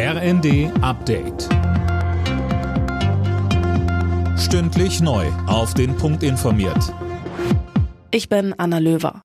RND Update. Stündlich neu. Auf den Punkt informiert. Ich bin Anna Löwer.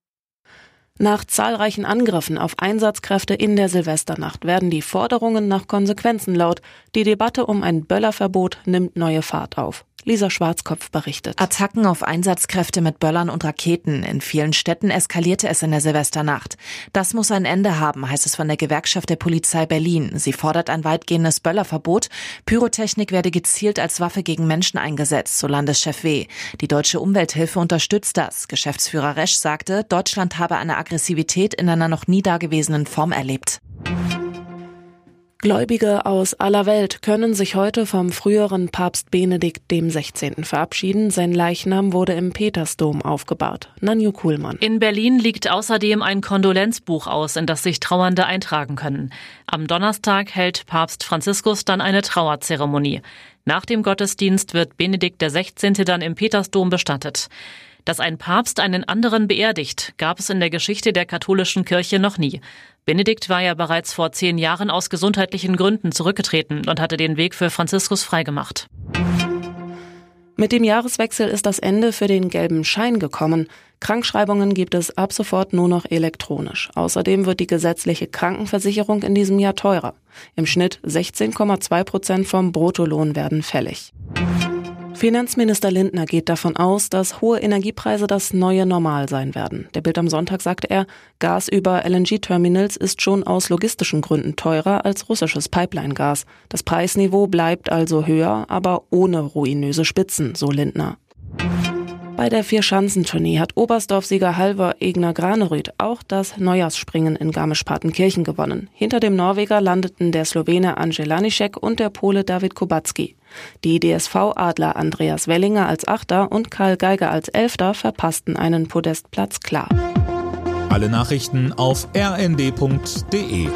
Nach zahlreichen Angriffen auf Einsatzkräfte in der Silvesternacht werden die Forderungen nach Konsequenzen laut. Die Debatte um ein Böllerverbot nimmt neue Fahrt auf. Lisa Schwarzkopf berichtet. Attacken auf Einsatzkräfte mit Böllern und Raketen. In vielen Städten eskalierte es in der Silvesternacht. Das muss ein Ende haben, heißt es von der Gewerkschaft der Polizei Berlin. Sie fordert ein weitgehendes Böllerverbot. Pyrotechnik werde gezielt als Waffe gegen Menschen eingesetzt, so Landeschef W. Die Deutsche Umwelthilfe unterstützt das. Geschäftsführer Resch sagte, Deutschland habe eine Aggressivität in einer noch nie dagewesenen Form erlebt. Gläubige aus aller Welt können sich heute vom früheren Papst Benedikt dem 16. verabschieden. Sein Leichnam wurde im Petersdom aufgebahrt. Nanju Kuhlmann. In Berlin liegt außerdem ein Kondolenzbuch aus, in das sich Trauernde eintragen können. Am Donnerstag hält Papst Franziskus dann eine Trauerzeremonie. Nach dem Gottesdienst wird Benedikt der 16. dann im Petersdom bestattet. Dass ein Papst einen anderen beerdigt, gab es in der Geschichte der katholischen Kirche noch nie. Benedikt war ja bereits vor zehn Jahren aus gesundheitlichen Gründen zurückgetreten und hatte den Weg für Franziskus freigemacht. Mit dem Jahreswechsel ist das Ende für den gelben Schein gekommen. Krankschreibungen gibt es ab sofort nur noch elektronisch. Außerdem wird die gesetzliche Krankenversicherung in diesem Jahr teurer. Im Schnitt 16,2 Prozent vom Bruttolohn werden fällig. Finanzminister Lindner geht davon aus, dass hohe Energiepreise das neue Normal sein werden. Der Bild am Sonntag sagte er, Gas über LNG-Terminals ist schon aus logistischen Gründen teurer als russisches Pipeline-Gas. Das Preisniveau bleibt also höher, aber ohne ruinöse Spitzen, so Lindner. Bei der Vier-Schanzentournee hat Oberstdorf-Sieger Halvor Egner Granerüth auch das Neujahrsspringen in Garmisch-Partenkirchen gewonnen. Hinter dem Norweger landeten der Slowene Andrzej Lanišek und der Pole David Kubacki. Die DSV-Adler Andreas Wellinger als Achter und Karl Geiger als Elfter verpassten einen Podestplatz klar. Alle Nachrichten auf rnd.de